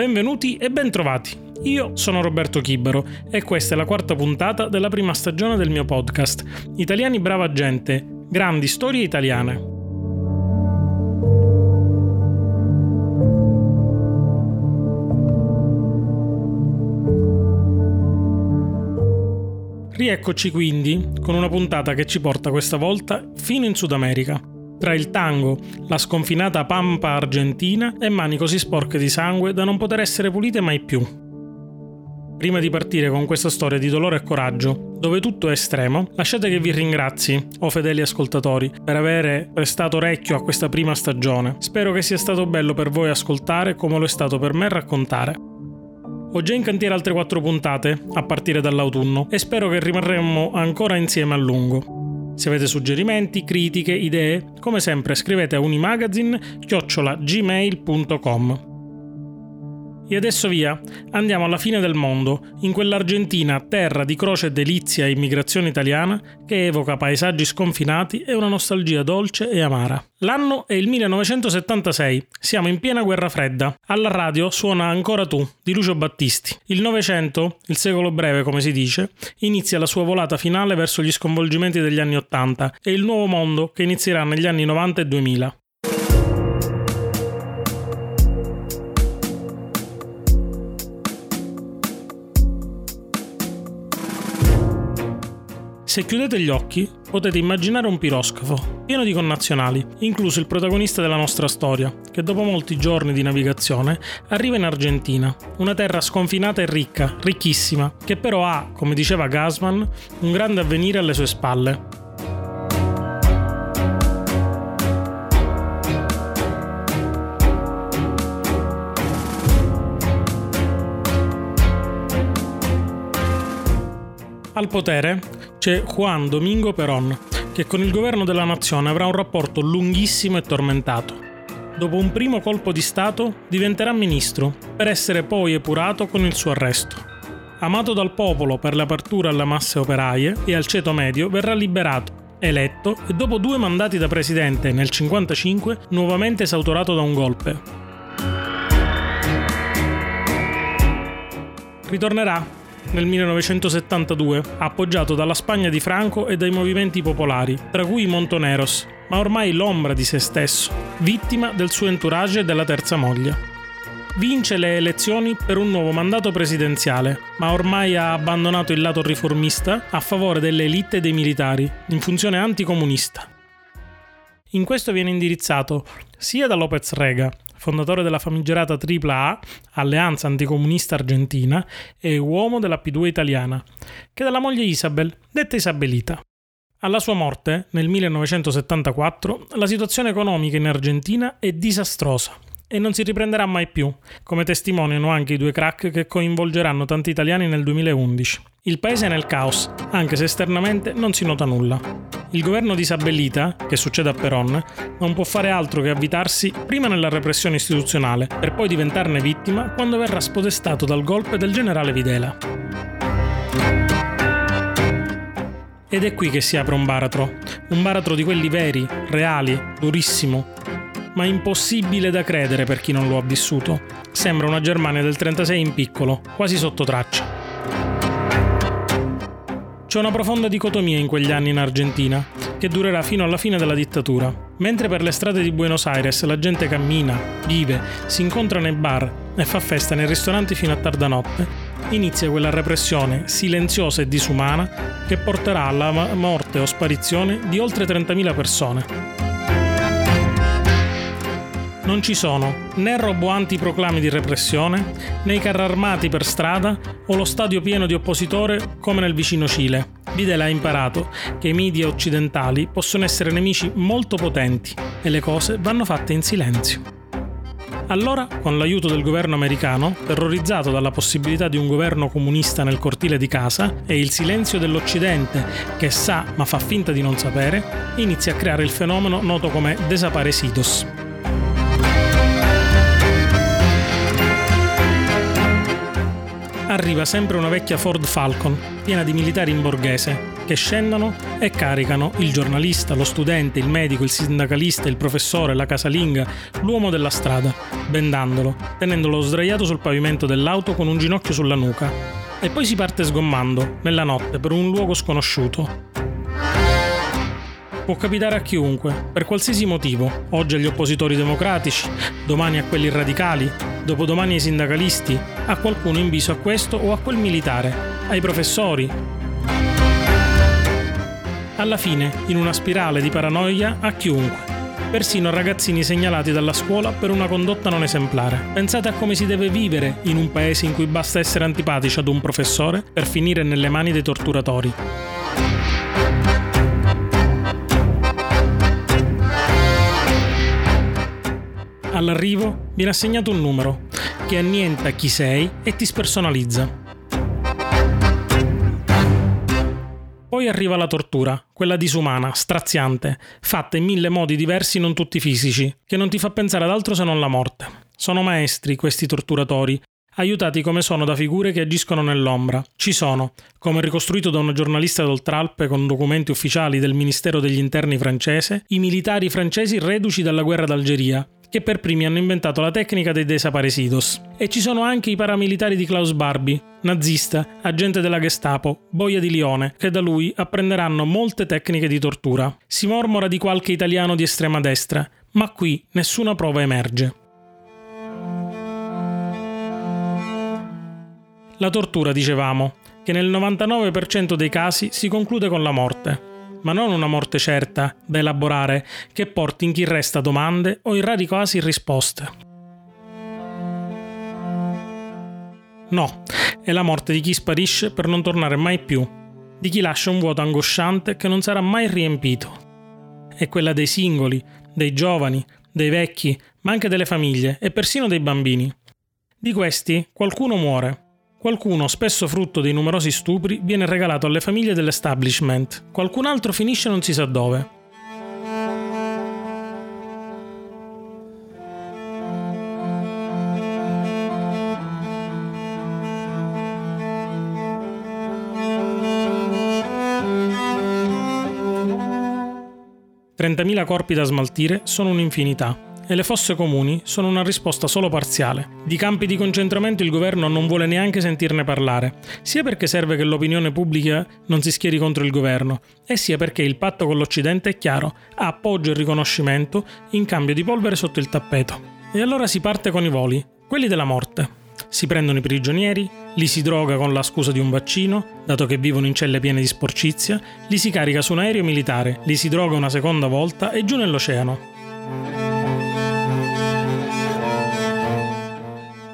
Benvenuti e bentrovati. Io sono Roberto Chibaro e questa è la quarta puntata della prima stagione del mio podcast. Italiani brava gente, grandi storie italiane. Rieccoci quindi con una puntata che ci porta questa volta fino in Sud America tra il tango, la sconfinata pampa argentina e mani così sporche di sangue da non poter essere pulite mai più. Prima di partire con questa storia di dolore e coraggio, dove tutto è estremo, lasciate che vi ringrazi, o oh fedeli ascoltatori, per aver prestato orecchio a questa prima stagione. Spero che sia stato bello per voi ascoltare come lo è stato per me raccontare. Ho già in cantiere altre quattro puntate, a partire dall'autunno, e spero che rimarremo ancora insieme a lungo. Se avete suggerimenti, critiche, idee, come sempre scrivete a unimagazine-gmail.com. E adesso via, andiamo alla fine del mondo, in quell'Argentina, terra di croce delizia e immigrazione italiana, che evoca paesaggi sconfinati e una nostalgia dolce e amara. L'anno è il 1976, siamo in piena guerra fredda. Alla radio suona Ancora tu, di Lucio Battisti. Il Novecento, il secolo breve come si dice, inizia la sua volata finale verso gli sconvolgimenti degli anni Ottanta e il nuovo mondo che inizierà negli anni 90 e 2000. Se chiudete gli occhi, potete immaginare un piroscafo, pieno di connazionali, incluso il protagonista della nostra storia, che dopo molti giorni di navigazione arriva in Argentina, una terra sconfinata e ricca, ricchissima, che però ha, come diceva Gasman, un grande avvenire alle sue spalle. Al potere c'è Juan Domingo Perón, che con il governo della nazione avrà un rapporto lunghissimo e tormentato. Dopo un primo colpo di Stato diventerà ministro, per essere poi epurato con il suo arresto. Amato dal popolo per l'apertura alle masse operaie e al ceto medio, verrà liberato, eletto e dopo due mandati da presidente nel 1955 nuovamente esautorato da un golpe. Ritornerà nel 1972, appoggiato dalla Spagna di Franco e dai movimenti popolari, tra cui Montoneros, ma ormai l'ombra di se stesso, vittima del suo entourage e della terza moglie. Vince le elezioni per un nuovo mandato presidenziale, ma ormai ha abbandonato il lato riformista a favore delle elite e dei militari, in funzione anticomunista. In questo viene indirizzato sia da López Rega, fondatore della famigerata AAA, Alleanza Anticomunista Argentina, e uomo della P2 italiana, che dalla moglie Isabel, detta Isabelita. Alla sua morte, nel 1974, la situazione economica in Argentina è disastrosa e non si riprenderà mai più, come testimoniano anche i due crack che coinvolgeranno tanti italiani nel 2011. Il paese è nel caos, anche se esternamente non si nota nulla. Il governo di Sabellita, che succede a Peron, non può fare altro che avvitarsi prima nella repressione istituzionale, per poi diventarne vittima quando verrà spodestato dal golpe del generale Videla. Ed è qui che si apre un baratro, un baratro di quelli veri, reali, durissimo, ma impossibile da credere per chi non lo ha vissuto. Sembra una Germania del 36 in piccolo, quasi sotto traccia. C'è una profonda dicotomia in quegli anni in Argentina, che durerà fino alla fine della dittatura. Mentre per le strade di Buenos Aires la gente cammina, vive, si incontra nei bar e fa festa nei ristoranti fino a tarda notte, inizia quella repressione silenziosa e disumana che porterà alla morte o sparizione di oltre 30.000 persone non ci sono né roboanti proclami di repressione, né i carri armati per strada o lo stadio pieno di oppositori come nel vicino Cile. Videla ha imparato che i media occidentali possono essere nemici molto potenti e le cose vanno fatte in silenzio. Allora, con l'aiuto del governo americano, terrorizzato dalla possibilità di un governo comunista nel cortile di casa e il silenzio dell'Occidente, che sa ma fa finta di non sapere, inizia a creare il fenomeno noto come desaparecidos. Arriva sempre una vecchia Ford Falcon, piena di militari in borghese, che scendono e caricano il giornalista, lo studente, il medico, il sindacalista, il professore, la casalinga, l'uomo della strada, bendandolo, tenendolo sdraiato sul pavimento dell'auto con un ginocchio sulla nuca. E poi si parte sgommando, nella notte, per un luogo sconosciuto. Può capitare a chiunque, per qualsiasi motivo, oggi agli oppositori democratici, domani a quelli radicali, dopodomani ai sindacalisti, a qualcuno in viso a questo o a quel militare, ai professori. Alla fine, in una spirale di paranoia, a chiunque. Persino a ragazzini segnalati dalla scuola per una condotta non esemplare. Pensate a come si deve vivere in un paese in cui basta essere antipatici ad un professore per finire nelle mani dei torturatori. All'arrivo viene assegnato un numero che annienta chi sei e ti spersonalizza. Poi arriva la tortura, quella disumana, straziante, fatta in mille modi diversi non tutti fisici, che non ti fa pensare ad altro se non la morte. Sono maestri questi torturatori, aiutati come sono da figure che agiscono nell'ombra. Ci sono, come ricostruito da una giornalista d'Oltralpe con documenti ufficiali del Ministero degli Interni francese, i militari francesi reduci dalla guerra d'Algeria, che per primi hanno inventato la tecnica dei desaparecidos. E ci sono anche i paramilitari di Klaus Barbie, nazista, agente della Gestapo, boia di Lione, che da lui apprenderanno molte tecniche di tortura. Si mormora di qualche italiano di estrema destra, ma qui nessuna prova emerge. La tortura, dicevamo, che nel 99% dei casi si conclude con la morte ma non una morte certa da elaborare che porti in chi resta domande o in rari casi risposte. No, è la morte di chi sparisce per non tornare mai più, di chi lascia un vuoto angosciante che non sarà mai riempito. È quella dei singoli, dei giovani, dei vecchi, ma anche delle famiglie e persino dei bambini. Di questi qualcuno muore, Qualcuno, spesso frutto dei numerosi stupri, viene regalato alle famiglie dell'establishment, qualcun altro finisce non si sa dove. Trentamila corpi da smaltire sono un'infinità e le fosse comuni sono una risposta solo parziale. Di campi di concentramento il governo non vuole neanche sentirne parlare, sia perché serve che l'opinione pubblica non si schieri contro il governo, e sia perché il patto con l'Occidente è chiaro, ha appoggio e riconoscimento in cambio di polvere sotto il tappeto. E allora si parte con i voli, quelli della morte. Si prendono i prigionieri, li si droga con la scusa di un vaccino, dato che vivono in celle piene di sporcizia, li si carica su un aereo militare, li si droga una seconda volta e giù nell'oceano.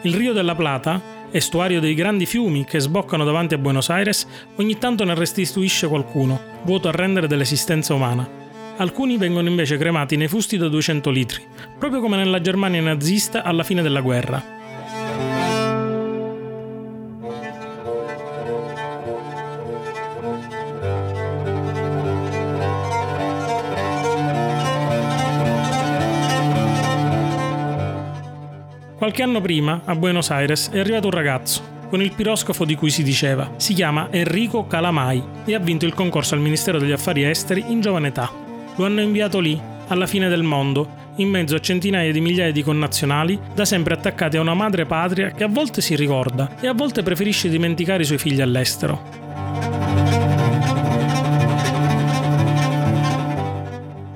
Il Rio della Plata, estuario dei grandi fiumi che sboccano davanti a Buenos Aires, ogni tanto ne restituisce qualcuno, vuoto a rendere dell'esistenza umana. Alcuni vengono invece cremati nei fusti da 200 litri, proprio come nella Germania nazista alla fine della guerra. Qualche anno prima, a Buenos Aires, è arrivato un ragazzo, con il piroscafo di cui si diceva. Si chiama Enrico Calamai e ha vinto il concorso al Ministero degli Affari Esteri in giovane età. Lo hanno inviato lì, alla fine del mondo, in mezzo a centinaia di migliaia di connazionali, da sempre attaccati a una madre patria che a volte si ricorda e a volte preferisce dimenticare i suoi figli all'estero.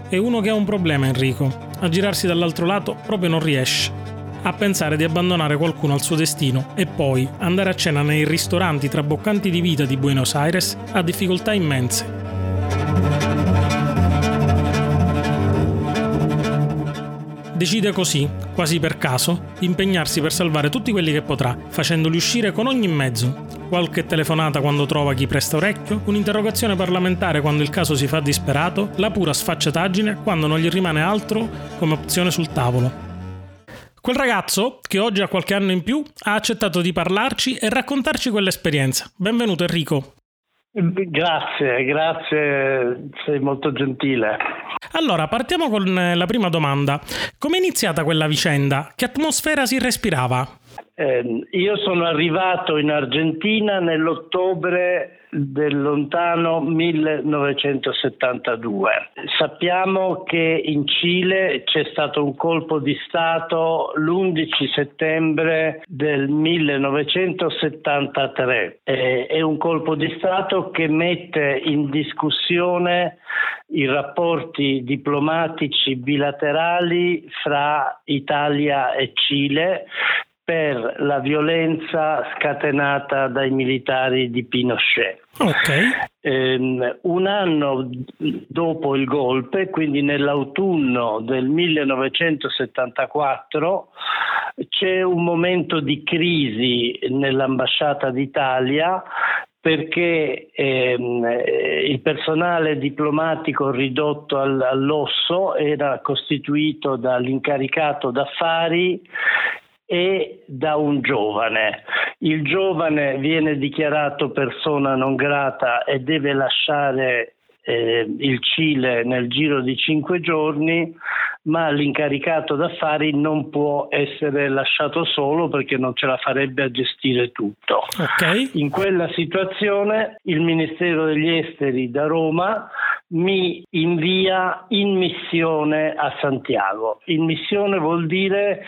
È uno che ha un problema, Enrico. A girarsi dall'altro lato proprio non riesce a pensare di abbandonare qualcuno al suo destino e poi andare a cena nei ristoranti traboccanti di vita di Buenos Aires ha difficoltà immense. Decide così, quasi per caso, di impegnarsi per salvare tutti quelli che potrà, facendoli uscire con ogni mezzo. Qualche telefonata quando trova chi presta orecchio, un'interrogazione parlamentare quando il caso si fa disperato, la pura sfacciataggine quando non gli rimane altro come opzione sul tavolo. Quel ragazzo, che oggi ha qualche anno in più, ha accettato di parlarci e raccontarci quell'esperienza. Benvenuto Enrico. Grazie, grazie, sei molto gentile. Allora, partiamo con la prima domanda. Come è iniziata quella vicenda? Che atmosfera si respirava? Eh, io sono arrivato in Argentina nell'ottobre del lontano 1972. Sappiamo che in Cile c'è stato un colpo di Stato l'11 settembre del 1973. È un colpo di Stato che mette in discussione i rapporti diplomatici bilaterali fra Italia e Cile per la violenza scatenata dai militari di Pinochet. Okay. Um, un anno dopo il golpe, quindi nell'autunno del 1974, c'è un momento di crisi nell'ambasciata d'Italia perché ehm, il personale diplomatico ridotto al, all'osso era costituito dall'incaricato d'affari e da un giovane. Il giovane viene dichiarato persona non grata e deve lasciare eh, il Cile nel giro di cinque giorni, ma l'incaricato d'affari non può essere lasciato solo perché non ce la farebbe a gestire tutto. Okay. In quella situazione il Ministero degli Esteri da Roma mi invia in missione a Santiago. In missione vuol dire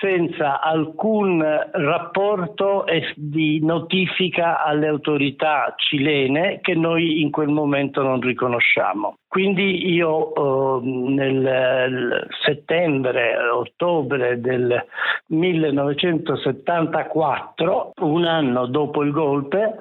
senza alcun rapporto di notifica alle autorità cilene che noi in quel momento non riconosciamo. Quindi io eh, nel settembre, ottobre del 1974, un anno dopo il golpe,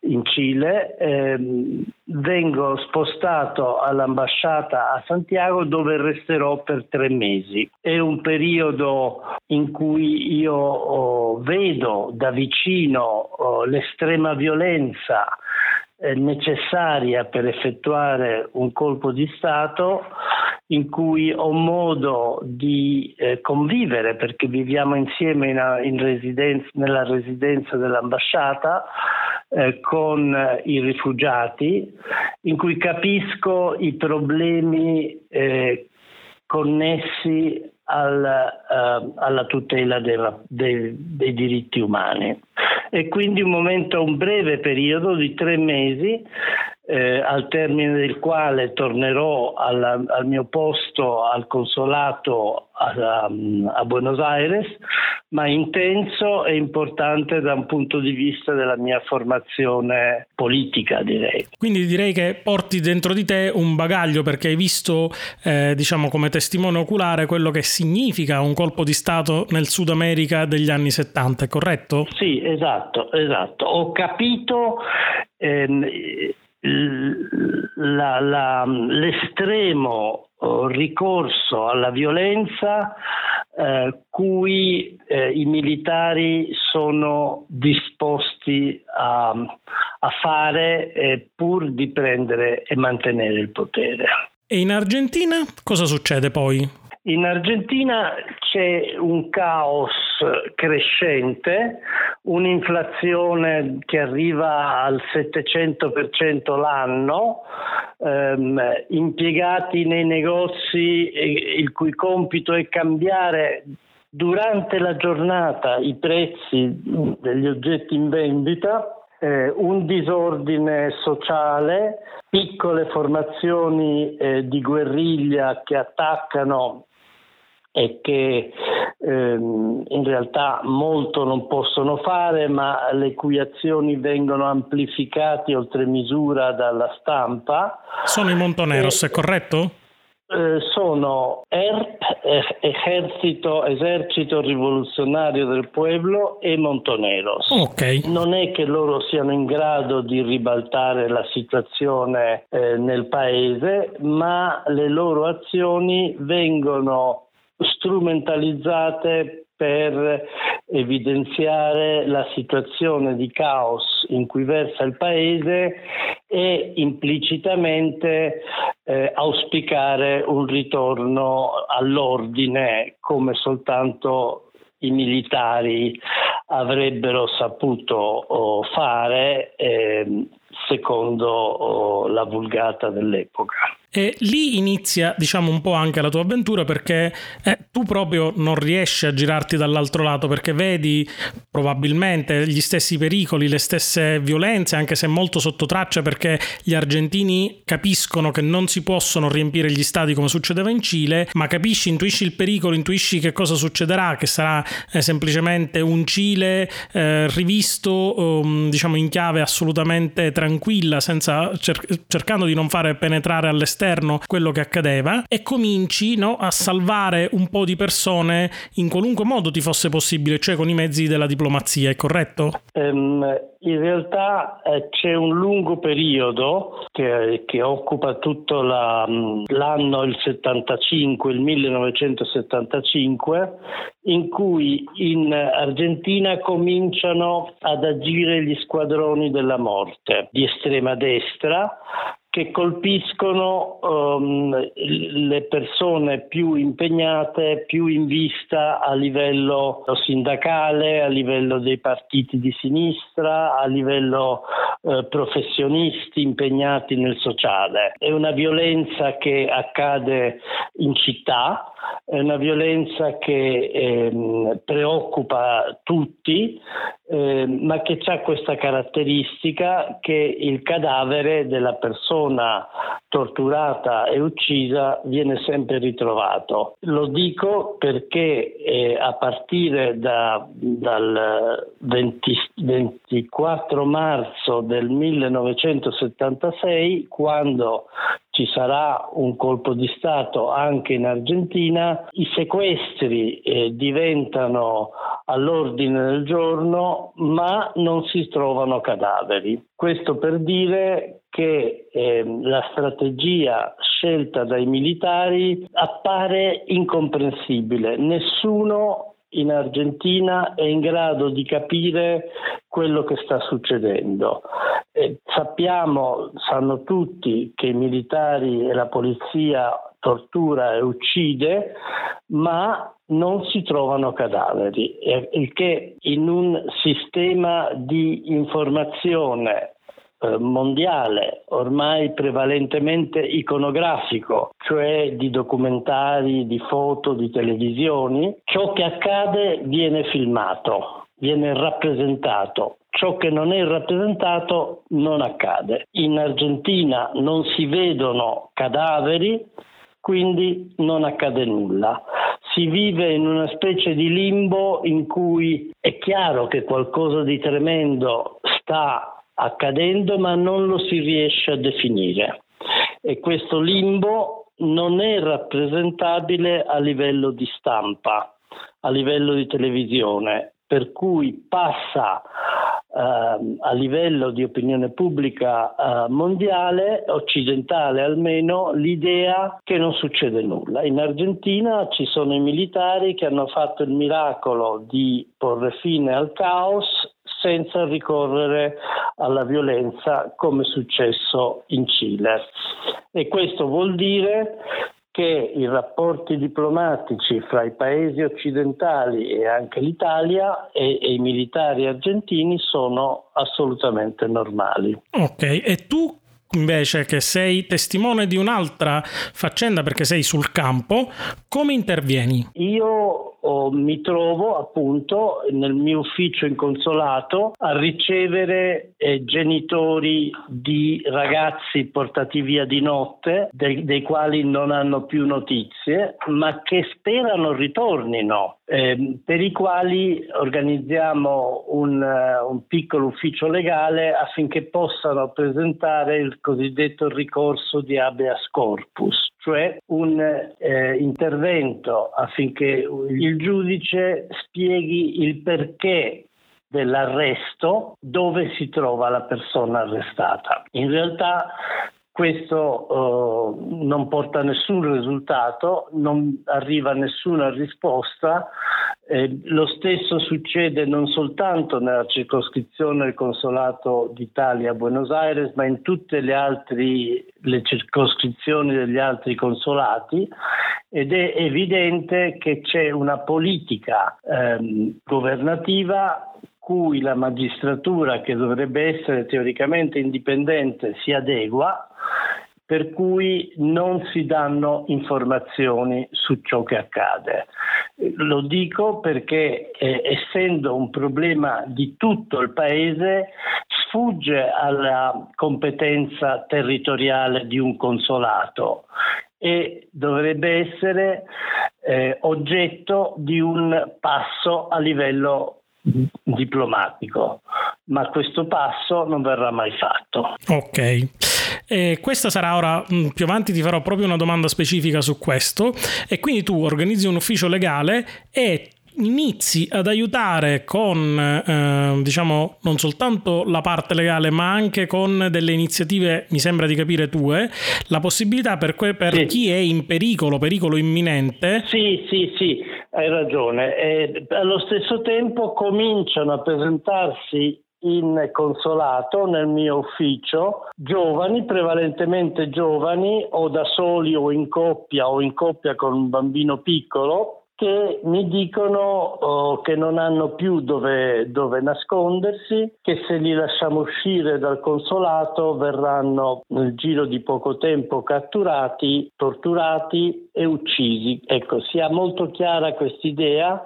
in Cile, ehm, vengo spostato all'ambasciata a Santiago dove resterò per tre mesi. È un periodo in cui io oh, vedo da vicino oh, l'estrema violenza eh, necessaria per effettuare un colpo di Stato in cui ho modo di eh, convivere perché viviamo insieme in, in residenza, nella residenza dell'ambasciata eh, con eh, i rifugiati, in cui capisco i problemi eh, connessi al, uh, alla tutela dei, dei, dei, diritti umani. E quindi un momento, un breve periodo di tre mesi eh, al termine del quale tornerò alla, al mio posto al consolato a, a, Buenos Aires, ma intenso e importante da un punto di vista della mia formazione politica, direi. Quindi direi che porti dentro di te un bagaglio perché hai visto, eh, diciamo, come testimone oculare quello che significa un colpo di Stato nel Sud America degli anni 70, è corretto? Sì, esatto, esatto. Ho capito. Ehm, la, la, l'estremo oh, ricorso alla violenza eh, cui eh, i militari sono disposti a, a fare eh, pur di prendere e mantenere il potere. E in Argentina cosa succede poi? In Argentina c'è un caos crescente, un'inflazione che arriva al 700% l'anno, ehm, impiegati nei negozi il cui compito è cambiare durante la giornata i prezzi degli oggetti in vendita, eh, un disordine sociale, piccole formazioni eh, di guerriglia che attaccano e che ehm, in realtà molto non possono fare, ma le cui azioni vengono amplificate oltre misura dalla stampa. Sono i Montoneros, e, è corretto? Eh, sono ERP, Esercito, Esercito Rivoluzionario del Pueblo e Montoneros. Okay. Non è che loro siano in grado di ribaltare la situazione eh, nel paese, ma le loro azioni vengono strumentalizzate per evidenziare la situazione di caos in cui versa il Paese e implicitamente eh, auspicare un ritorno all'ordine come soltanto i militari avrebbero saputo oh, fare eh, secondo oh, la vulgata dell'epoca. E lì inizia, diciamo, un po' anche la tua avventura perché eh, tu proprio non riesci a girarti dall'altro lato perché vedi probabilmente gli stessi pericoli, le stesse violenze, anche se molto sotto traccia perché gli argentini capiscono che non si possono riempire gli stadi come succedeva in Cile, ma capisci, intuisci il pericolo, intuisci che cosa succederà, che sarà eh, semplicemente un Cile eh, rivisto, um, diciamo, in chiave assolutamente tranquilla, senza, cer- cercando di non fare penetrare all'esterno all'esterno quello che accadeva e cominci no, a salvare un po' di persone in qualunque modo ti fosse possibile, cioè con i mezzi della diplomazia, è corretto? Um, in realtà eh, c'è un lungo periodo che, che occupa tutto la, l'anno il 75, il 1975, in cui in Argentina cominciano ad agire gli squadroni della morte di estrema destra che colpiscono um, le persone più impegnate, più in vista a livello sindacale, a livello dei partiti di sinistra, a livello uh, professionisti impegnati nel sociale. È una violenza che accade in città, è una violenza che eh, preoccupa tutti, eh, ma che ha questa caratteristica che il cadavere della persona torturata e uccisa viene sempre ritrovato. Lo dico perché eh, a partire da, dal 20, 24 marzo del 1976, quando ci sarà un colpo di Stato anche in Argentina, i sequestri eh, diventano all'ordine del giorno ma non si trovano cadaveri. Questo per dire che eh, la strategia scelta dai militari appare incomprensibile. Nessuno in Argentina è in grado di capire quello che sta succedendo. Eh, sappiamo, sanno tutti che i militari e la polizia tortura e uccide, ma non si trovano cadaveri, il che in un sistema di informazione eh, mondiale, ormai prevalentemente iconografico, cioè di documentari, di foto, di televisioni, ciò che accade viene filmato, viene rappresentato. Ciò che non è rappresentato non accade. In Argentina non si vedono cadaveri, quindi non accade nulla. Si vive in una specie di limbo in cui è chiaro che qualcosa di tremendo sta accadendo ma non lo si riesce a definire e questo limbo non è rappresentabile a livello di stampa, a livello di televisione, per cui passa eh, a livello di opinione pubblica eh, mondiale, occidentale almeno, l'idea che non succede nulla. In Argentina ci sono i militari che hanno fatto il miracolo di porre fine al caos senza ricorrere alla violenza come è successo in Cile. E questo vuol dire che i rapporti diplomatici fra i paesi occidentali e anche l'Italia e, e, i militari argentini sono assolutamente normali. Ok, e tu invece che sei testimone di un'altra faccenda perché sei sul campo, come intervieni? Io oh, mi trovo appunto nel mio ufficio in consolato a ricevere eh, genitori di ragazzi portati via di notte, dei, dei quali non hanno più notizie, ma che sperano ritornino eh, per i quali organizziamo un, uh, un, piccolo ufficio legale affinché possano presentare il cosiddetto ricorso di habeas corpus, cioè un eh, intervento affinché il giudice spieghi il perché dell'arresto dove si trova la persona arrestata. In realtà questo uh, non porta a nessun risultato, non arriva nessuna risposta. Eh, lo stesso succede non soltanto nella circoscrizione del Consolato d'Italia a Buenos Aires, ma in tutte le altre le circoscrizioni degli altri consolati ed è evidente che c'è una politica ehm, governativa cui la magistratura, che dovrebbe essere teoricamente indipendente, si adegua per cui non si danno informazioni su ciò che accade. Lo dico perché eh, essendo un problema di tutto il Paese sfugge alla competenza territoriale di un consolato e dovrebbe essere eh, oggetto di un passo a livello diplomatico, ma questo passo non verrà mai fatto. Ok. E questa sarà ora mm, più avanti ti farò proprio una domanda specifica su questo e quindi tu organizzi un ufficio legale e inizi ad aiutare con, eh, diciamo, non soltanto la parte legale, ma anche con delle iniziative, mi sembra di capire tue, la possibilità per, que- per sì. chi è in pericolo, pericolo imminente. Sì, sì, sì, hai ragione. E allo stesso tempo cominciano a presentarsi in consolato nel mio ufficio giovani, prevalentemente giovani o da soli o in coppia o in coppia con un bambino piccolo che mi dicono oh, che non hanno più dove, dove, nascondersi, che se li lasciamo uscire dal consolato verranno nel giro di poco tempo catturati, torturati e uccisi. Ecco, sia molto chiara quest'idea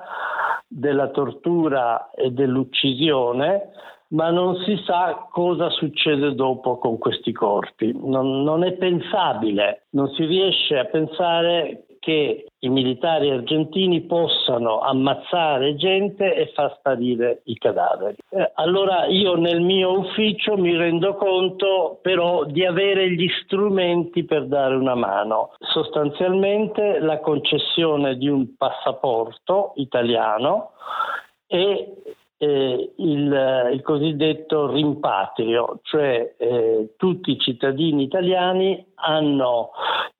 della tortura e dell'uccisione ma non si sa cosa succede dopo con questi corpi. Non, non, è pensabile, non si riesce a pensare che i militari argentini possano ammazzare gente e far sparire i cadaveri. Eh, allora io nel mio ufficio mi rendo conto però di avere gli strumenti per dare una mano. Sostanzialmente la concessione di un passaporto italiano e eh, il, il, cosiddetto rimpatrio, cioè eh, tutti i cittadini italiani hanno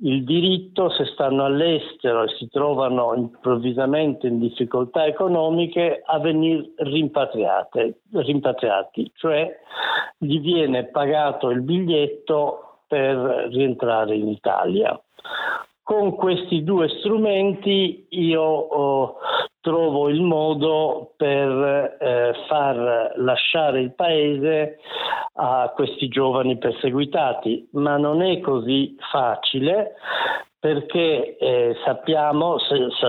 il diritto, se stanno all'estero e si trovano improvvisamente in difficoltà economiche, a venire rimpatriati, cioè gli viene pagato il biglietto per rientrare in Italia. Con questi due strumenti io oh, trovo il modo per eh, far lasciare il paese a questi giovani perseguitati, ma non è così facile perché eh, sappiamo, se, se,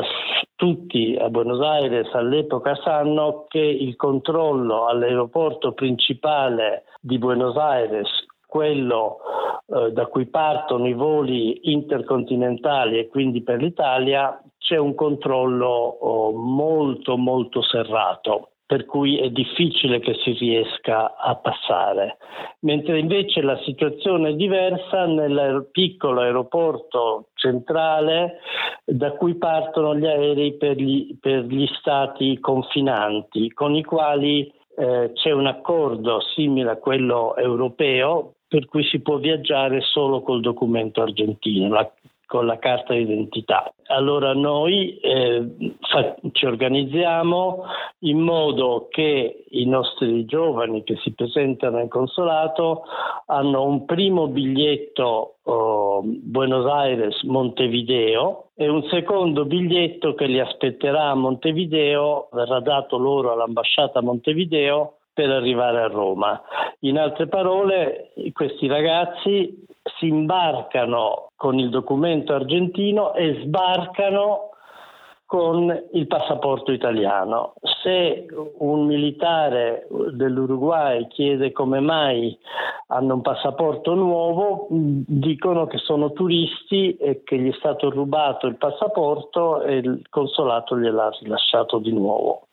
tutti a Buenos Aires all'epoca sanno che il controllo all'aeroporto principale di Buenos Aires, quello eh, da cui partono i voli intercontinentali e quindi per l'Italia, c'è un controllo oh, molto molto serrato per cui è difficile che si riesca a passare, mentre invece la situazione è diversa nel piccolo aeroporto centrale da cui partono gli aerei per gli, per gli stati confinanti, con i quali eh, c'è un accordo simile a quello europeo per cui si può viaggiare solo col documento argentino, la, con la carta d'identità. Allora noi eh, fa, ci organizziamo in modo che i nostri giovani che si presentano in consolato hanno un primo biglietto oh, Buenos Aires Montevideo e un secondo biglietto che li aspetterà a Montevideo, verrà dato loro all'ambasciata a Montevideo per arrivare a Roma. In altre parole, questi ragazzi si imbarcano con il documento argentino e sbarcano con il passaporto italiano. Se un militare dell'Uruguay chiede come mai hanno un passaporto nuovo, dicono che sono turisti e che gli è stato rubato il passaporto e il consolato gliel'ha rilasciato di nuovo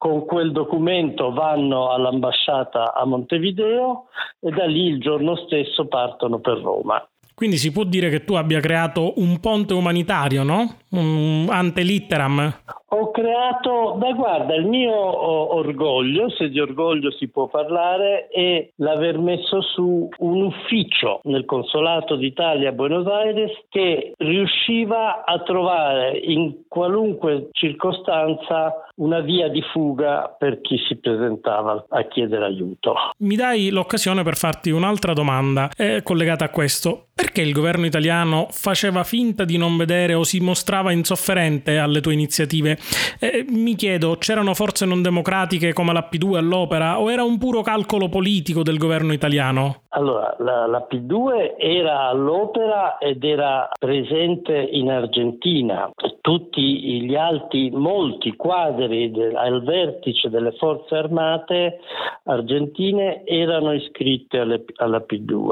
con quel documento vanno all'ambasciata a Montevideo e da lì il giorno stesso partono per Roma. Quindi si può dire che tu abbia creato un ponte umanitario, no? Un ante litteram. Ho creato, beh guarda, il mio orgoglio, se di orgoglio si può parlare, è l'aver messo su un ufficio nel Consolato d'Italia a Buenos Aires che riusciva a trovare in qualunque circostanza una via di fuga per chi si presentava a chiedere aiuto. Mi dai l'occasione per farti un'altra domanda eh, collegata a questo. Perché perché il governo italiano faceva finta di non vedere o si mostrava insofferente alle tue iniziative? Eh, mi chiedo, c'erano forze non democratiche come la P2 all'opera o era un puro calcolo politico del governo italiano? Allora, la, la P2 era all'opera ed era presente in Argentina. Tutti gli alti, molti quadri del, al vertice delle forze armate argentine erano iscritti alle, alla P2.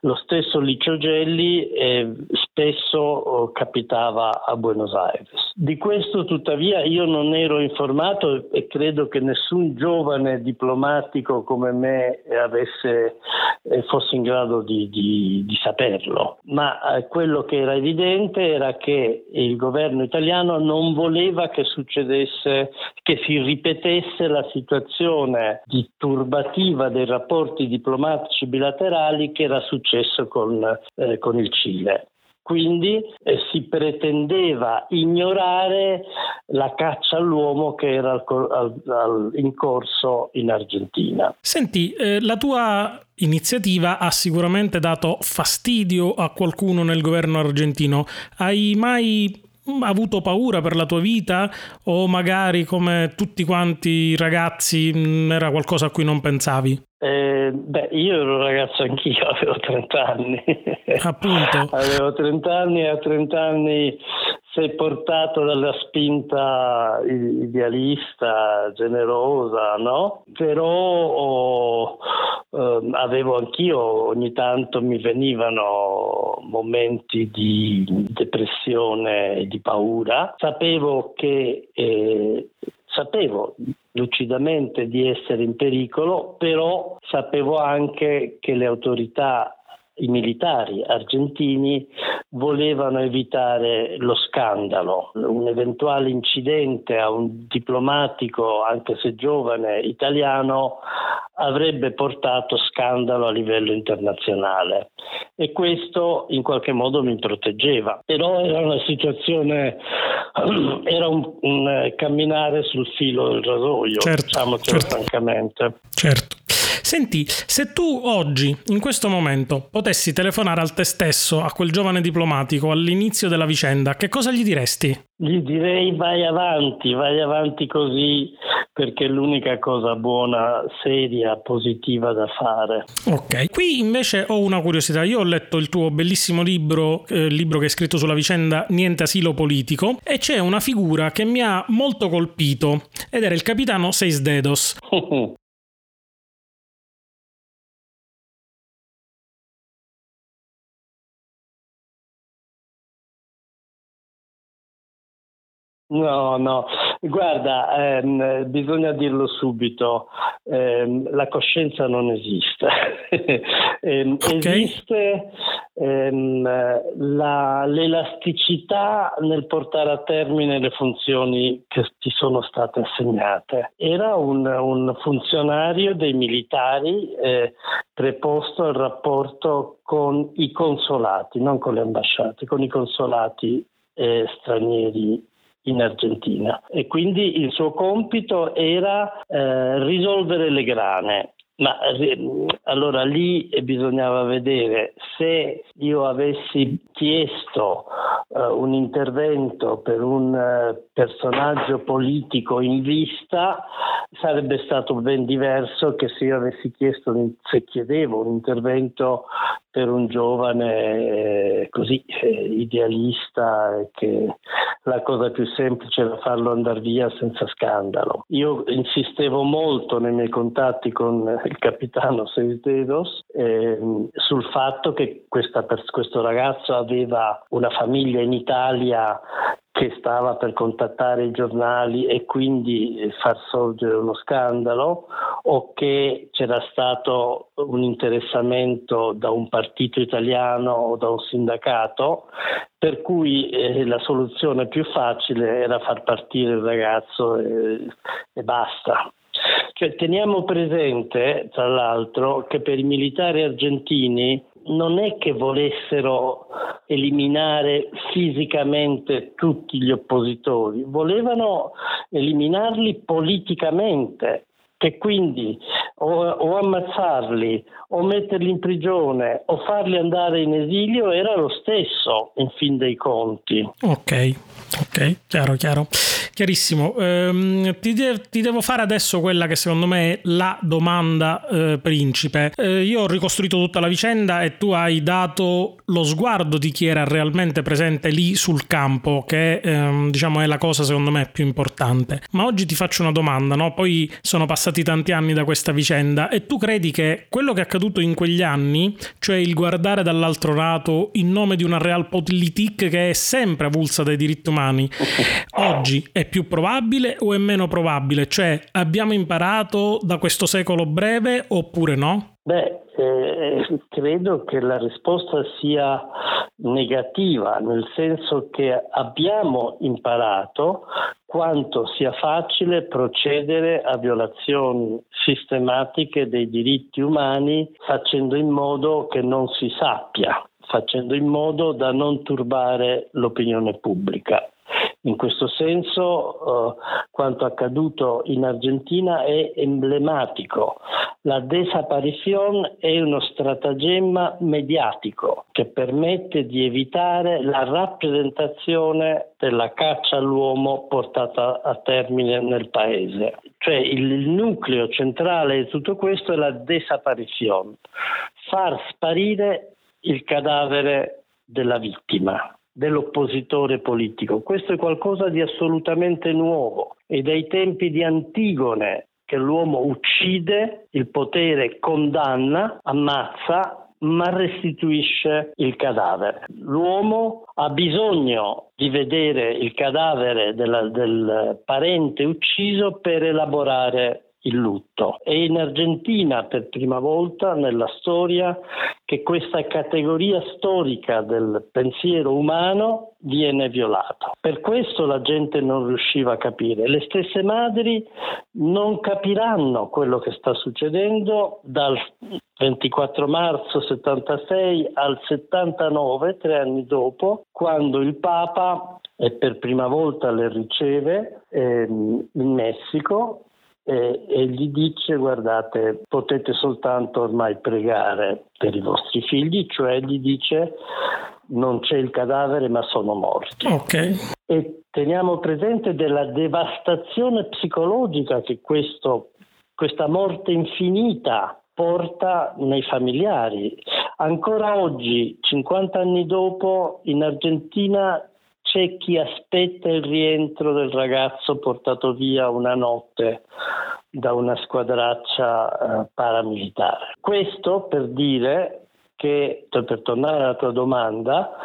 Lo stesso Licio Gelli eh, spesso oh, capitava a Buenos Aires. Di questo tuttavia io non ero informato e credo che nessun giovane diplomatico come me avesse, eh, fosse in grado di, di, di saperlo, ma eh, quello che era evidente era che il governo italiano non voleva che succedesse, che si ripetesse la situazione di turbativa dei rapporti diplomatici bilaterali che era successo con, eh, con il Cile. Quindi eh, si pretendeva ignorare la caccia all'uomo che era al, al, al, in corso in Argentina. Senti, eh, la tua iniziativa ha sicuramente dato fastidio a qualcuno nel governo argentino. Hai mai avuto paura per la tua vita o magari come tutti quanti i ragazzi era qualcosa a cui non pensavi? Eh, beh, io ero ragazzo anch'io, avevo 30 anni. Appunto. avevo 30 anni e a 30 anni sei portato dalla spinta idealista, generosa, no? Però oh, eh, avevo anch'io, ogni tanto mi venivano momenti di depressione e di paura. Sapevo che eh, sapevo lucidamente di essere in pericolo, però sapevo anche che le autorità i militari argentini volevano evitare lo scandalo. Un eventuale incidente a un diplomatico, anche se giovane, italiano avrebbe portato scandalo a livello internazionale e questo in qualche modo mi proteggeva. Però era una situazione, era un, un camminare sul filo del rasoio, certo, diciamocelo certo. francamente. Certo. Senti, se tu oggi, in questo momento, potessi telefonare al te stesso, a quel giovane diplomatico, all'inizio della vicenda, che cosa gli diresti? Gli direi vai avanti, vai avanti così perché è l'unica cosa buona, seria, positiva da fare. Ok, qui invece ho una curiosità. Io ho letto il tuo bellissimo libro, eh, libro che hai scritto sulla vicenda Niente asilo politico, e c'è una figura che mi ha molto colpito ed era il capitano Seis No, no, guarda, ehm, bisogna dirlo subito, ehm, la coscienza non esiste. ehm, okay. Esiste ehm, la, l'elasticità nel portare a termine le funzioni che ti sono state assegnate. Era un, un funzionario dei militari eh, preposto al rapporto con i consolati, non con le ambasciate, con i consolati eh, stranieri in Argentina e quindi il suo compito era eh, risolvere le grane. Ma allora lì bisognava vedere se io avessi chiesto uh, un intervento per un uh, personaggio politico in vista, sarebbe stato ben diverso che se io avessi chiesto, se chiedevo un intervento per un giovane eh, così eh, idealista che la cosa più semplice era farlo andare via senza scandalo. Io insistevo molto nei miei contatti con il capitano Seisdedos eh, sul fatto che questa, questo ragazzo aveva una famiglia in Italia che stava per contattare i giornali e quindi far sorgere uno scandalo o che c'era stato un interessamento da un partito italiano o da un sindacato per cui eh, la soluzione più facile era far partire il ragazzo e, e basta. Cioè, teniamo presente, tra l'altro, che per i militari argentini non è che volessero eliminare fisicamente tutti gli oppositori, volevano eliminarli politicamente che quindi o, o, ammazzarli o metterli in prigione o farli andare in esilio era lo stesso in fin dei conti. Ok, ok, chiaro, chiaro. Chiarissimo. Ehm, ti, de- ti, devo fare adesso quella che secondo me è la domanda eh, principe. Eh, io ho ricostruito tutta la vicenda e tu hai dato lo sguardo di chi era realmente presente lì sul campo, che ehm, diciamo è la cosa secondo me più importante. Ma oggi ti faccio una domanda, no? Poi sono passati tanti anni da questa vicenda e tu credi che quello che è accaduto in quegli anni, cioè il guardare dall'altro lato in nome di una realpolitik che è sempre avulsa dai diritti umani, oggi è più probabile o è meno probabile? Cioè abbiamo imparato da questo secolo breve oppure no? Beh, eh, credo che la risposta sia negativa, nel senso che abbiamo imparato quanto sia facile procedere a violazioni sistematiche dei diritti umani facendo in modo che non si sappia, facendo in modo da non turbare l'opinione pubblica. In questo senso eh, quanto accaduto in Argentina è emblematico. La desaparizione è uno stratagemma mediatico che permette di evitare la rappresentazione della caccia all'uomo portata a termine nel paese. Cioè il, nucleo centrale di tutto questo è la desaparizione, far sparire il cadavere della vittima dell'oppositore politico. Questo è qualcosa di assolutamente nuovo e dai tempi di Antigone che l'uomo uccide, il potere condanna, ammazza, ma restituisce il cadavere. L'uomo ha bisogno di vedere il cadavere della, del parente ucciso per elaborare il lutto. È in Argentina per prima volta nella storia che questa categoria storica del pensiero umano viene violata. Per questo la gente non riusciva a capire. Le stesse madri non capiranno quello che sta succedendo dal 24 marzo 76 al 79, tre anni dopo, quando il Papa e per prima volta le riceve ehm, in Messico e, e, gli dice guardate potete soltanto ormai pregare per i vostri figli, cioè gli dice non c'è il cadavere ma sono morti. Okay. E teniamo presente della devastazione psicologica che questo, questa morte infinita porta nei familiari. Ancora oggi, 50 anni dopo, in Argentina c'è chi aspetta il rientro del ragazzo portato via una notte da una squadraccia eh, paramilitare. Questo per dire che, per tornare alla tua domanda,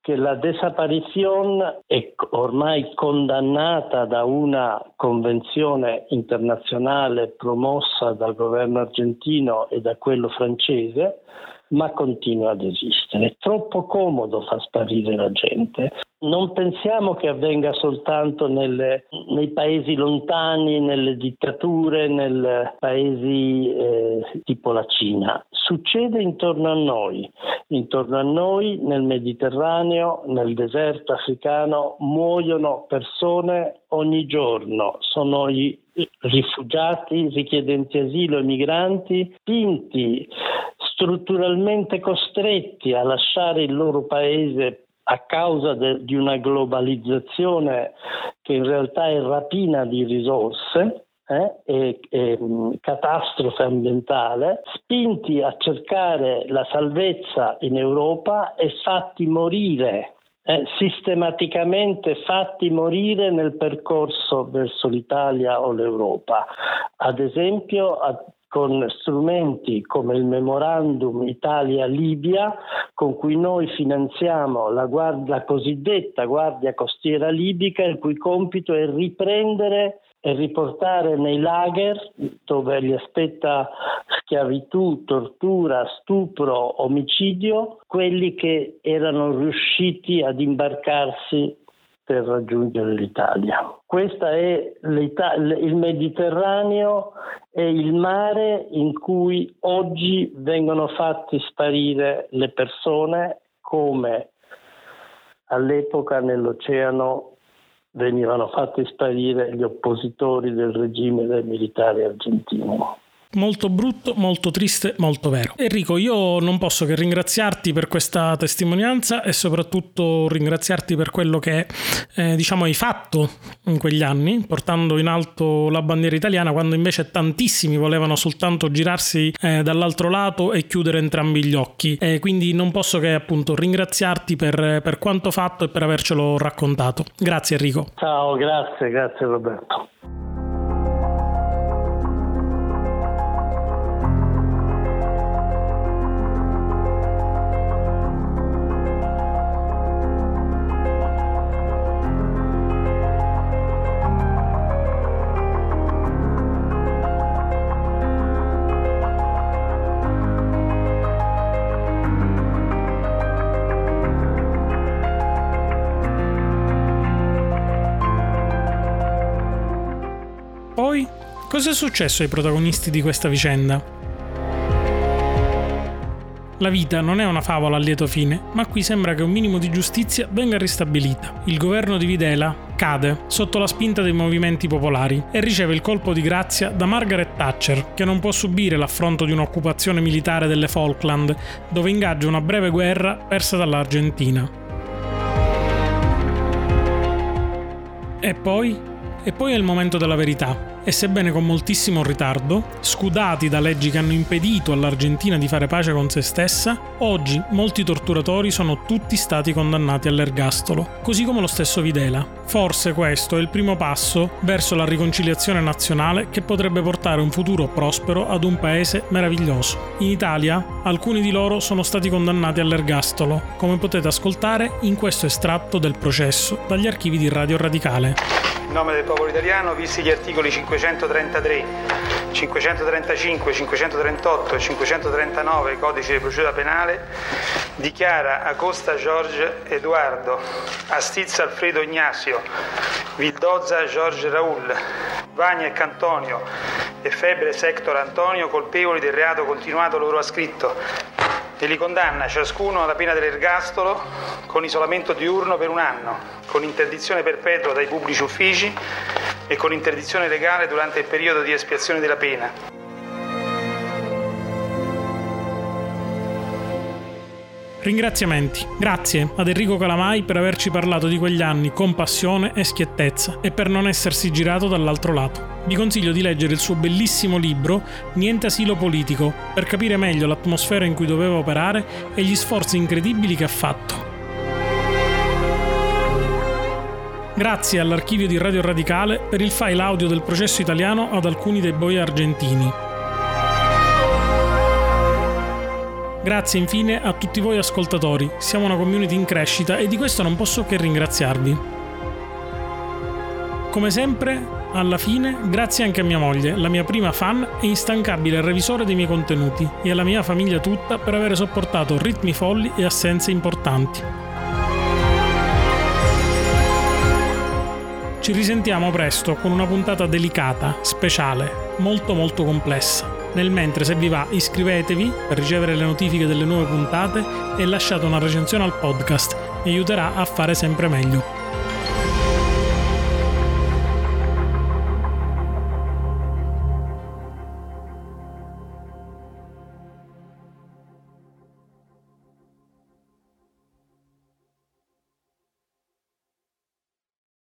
che la desaparizione è ormai condannata da una convenzione internazionale promossa dal governo argentino e da quello francese, ma continua ad esistere. È troppo comodo far sparire la gente non pensiamo che avvenga soltanto nelle, nei paesi lontani, nelle dittature, nei paesi eh, tipo la Cina. Succede intorno a noi, intorno a noi nel Mediterraneo, nel deserto africano, muoiono persone ogni giorno, sono i rifugiati, richiedenti asilo e migranti, spinti strutturalmente costretti a lasciare il loro paese a causa de, di una globalizzazione che in realtà è rapina di risorse eh, e, e mm, catastrofe ambientale, spinti a cercare la salvezza in Europa e fatti morire eh, sistematicamente fatti morire nel percorso verso l'Italia o l'Europa. Ad esempio, a, con strumenti come il memorandum Italia-Libia con cui noi finanziamo la, guardia, la cosiddetta Guardia Costiera Libica il cui compito è riprendere e riportare nei lager dove li aspetta schiavitù, tortura, stupro, omicidio, quelli che erano riusciti ad imbarcarsi per raggiungere l'Italia. Questo è il Mediterraneo è il mare in cui oggi vengono fatti sparire le persone come all'epoca nell'oceano venivano fatti sparire gli oppositori del regime dei militari argentini. Molto brutto, molto triste, molto vero. Enrico, io non posso che ringraziarti per questa testimonianza e soprattutto ringraziarti per quello che eh, diciamo hai fatto in quegli anni, portando in alto la bandiera italiana quando invece tantissimi volevano soltanto girarsi eh, dall'altro lato e chiudere entrambi gli occhi. E quindi non posso che appunto ringraziarti per, per quanto fatto e per avercelo raccontato. Grazie Enrico. Ciao, grazie, grazie Roberto. Cosa è successo ai protagonisti di questa vicenda? La vita non è una favola a lieto fine, ma qui sembra che un minimo di giustizia venga ristabilita. Il governo di Videla cade sotto la spinta dei movimenti popolari e riceve il colpo di grazia da Margaret Thatcher, che non può subire l'affronto di un'occupazione militare delle Falkland, dove ingaggia una breve guerra persa dall'Argentina. E poi e poi è il momento della verità. E sebbene con moltissimo ritardo, scudati da leggi che hanno impedito all'Argentina di fare pace con se stessa, oggi molti torturatori sono tutti stati condannati all'ergastolo, così come lo stesso Videla. Forse questo è il primo passo verso la riconciliazione nazionale che potrebbe portare un futuro prospero ad un paese meraviglioso. In Italia alcuni di loro sono stati condannati all'ergastolo, come potete ascoltare in questo estratto del processo dagli archivi di Radio Radicale. In nome del popolo italiano, visti gli articoli 533, 535, 538 e 539 Codice di procedura penale, dichiara Acosta Giorgio Edoardo, Astizza Alfredo Ignazio, Vildozza Giorgio Raul, Vagnek Antonio e Febre Sector Antonio colpevoli del reato continuato loro ascritto e li condanna ciascuno alla pena dell'ergastolo con isolamento diurno per un anno, con interdizione perpetua dai pubblici uffici e con interdizione legale durante il periodo di espiazione della pena. Ringraziamenti. Grazie ad Enrico Calamai per averci parlato di quegli anni con passione e schiettezza e per non essersi girato dall'altro lato. Vi consiglio di leggere il suo bellissimo libro Niente asilo politico per capire meglio l'atmosfera in cui doveva operare e gli sforzi incredibili che ha fatto. Grazie all'archivio di Radio Radicale per il file audio del processo italiano ad alcuni dei boi argentini. Grazie infine a tutti voi ascoltatori, siamo una community in crescita e di questo non posso che ringraziarvi. Come sempre, alla fine, grazie anche a mia moglie, la mia prima fan e instancabile revisore dei miei contenuti, e alla mia famiglia tutta per aver sopportato ritmi folli e assenze importanti. Ci risentiamo presto con una puntata delicata, speciale, molto molto complessa. Nel mentre se vi va iscrivetevi per ricevere le notifiche delle nuove puntate e lasciate una recensione al podcast, mi aiuterà a fare sempre meglio.